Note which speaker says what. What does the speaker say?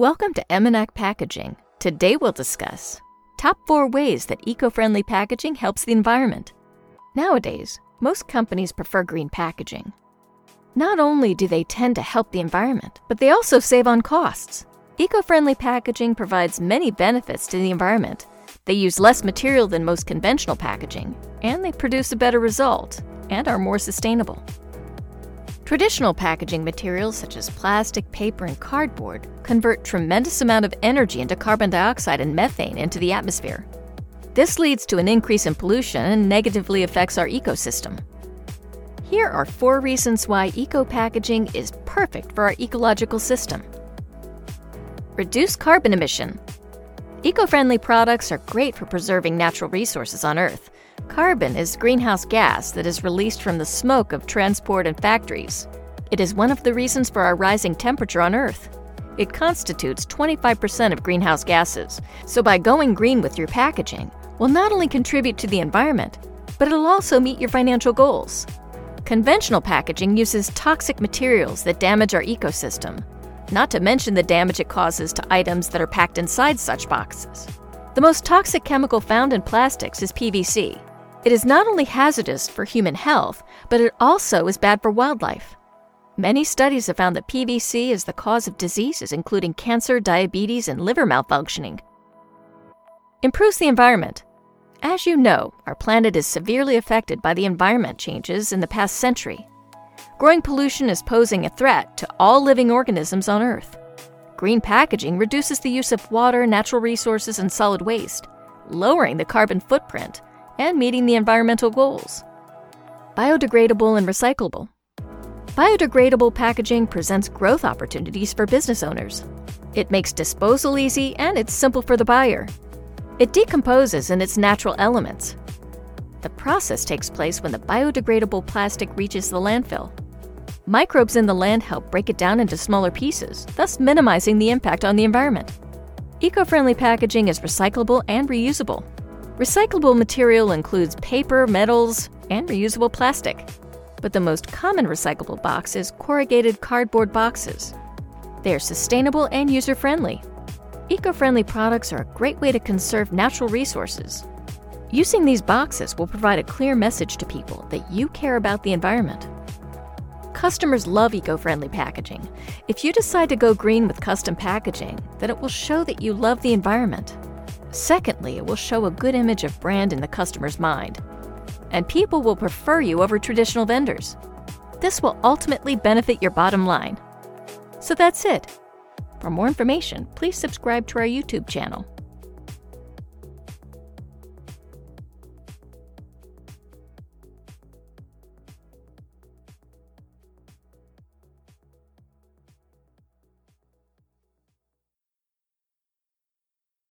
Speaker 1: Welcome to Emenac Packaging. Today we'll discuss top four ways that eco friendly packaging helps the environment. Nowadays, most companies prefer green packaging. Not only do they tend to help the environment, but they also save on costs. Eco friendly packaging provides many benefits to the environment. They use less material than most conventional packaging, and they produce a better result and are more sustainable. Traditional packaging materials such as plastic, paper, and cardboard convert tremendous amount of energy into carbon dioxide and methane into the atmosphere. This leads to an increase in pollution and negatively affects our ecosystem. Here are four reasons why eco packaging is perfect for our ecological system. Reduce carbon emission. Eco friendly products are great for preserving natural resources on Earth, Carbon is greenhouse gas that is released from the smoke of transport and factories. It is one of the reasons for our rising temperature on Earth. It constitutes 25% of greenhouse gases, so by going green with your packaging will not only contribute to the environment, but it'll also meet your financial goals. Conventional packaging uses toxic materials that damage our ecosystem, not to mention the damage it causes to items that are packed inside such boxes. The most toxic chemical found in plastics is PVC, it is not only hazardous for human health, but it also is bad for wildlife. Many studies have found that PVC is the cause of diseases including cancer, diabetes, and liver malfunctioning. Improves the environment. As you know, our planet is severely affected by the environment changes in the past century. Growing pollution is posing a threat to all living organisms on Earth. Green packaging reduces the use of water, natural resources, and solid waste, lowering the carbon footprint and meeting the environmental goals. Biodegradable and recyclable. Biodegradable packaging presents growth opportunities for business owners. It makes disposal easy and it's simple for the buyer. It decomposes in its natural elements. The process takes place when the biodegradable plastic reaches the landfill. Microbes in the land help break it down into smaller pieces, thus minimizing the impact on the environment. Eco friendly packaging is recyclable and reusable, Recyclable material includes paper, metals, and reusable plastic. But the most common recyclable box is corrugated cardboard boxes. They are sustainable and user friendly. Eco friendly products are a great way to conserve natural resources. Using these boxes will provide a clear message to people that you care about the environment. Customers love eco friendly packaging. If you decide to go green with custom packaging, then it will show that you love the environment. Secondly, it will show a good image of brand in the customer's mind. And people will prefer you over traditional vendors. This will ultimately benefit your bottom line. So that's it. For more information, please subscribe to our YouTube channel.